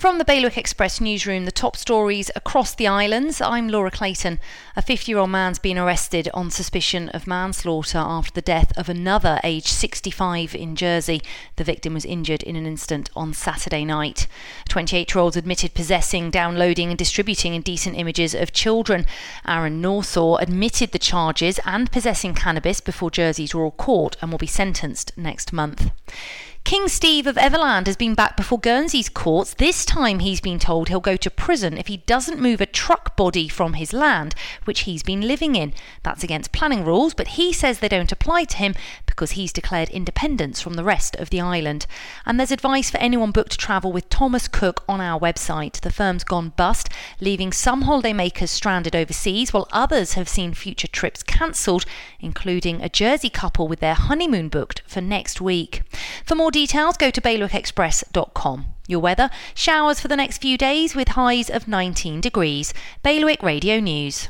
From the Bailiwick Express newsroom, the top stories across the islands. I'm Laura Clayton. A 50 year old man's been arrested on suspicion of manslaughter after the death of another, aged 65, in Jersey. The victim was injured in an incident on Saturday night. 28 year olds admitted possessing, downloading, and distributing indecent images of children. Aaron Northaw admitted the charges and possessing cannabis before Jersey's Royal Court and will be sentenced next month. King Steve of Everland has been back before Guernsey's courts. This time he's been told he'll go to prison if he doesn't move a truck body from his land, which he's been living in. That's against planning rules, but he says they don't apply to him because he's declared independence from the rest of the island. And there's advice for anyone booked to travel with Thomas Cook on our website. The firm's gone bust, leaving some holidaymakers stranded overseas, while others have seen future trips cancelled, including a Jersey couple with their honeymoon booked for next week. For more details, go to bailiwickexpress.com. Your weather showers for the next few days with highs of 19 degrees. Bailiwick Radio News.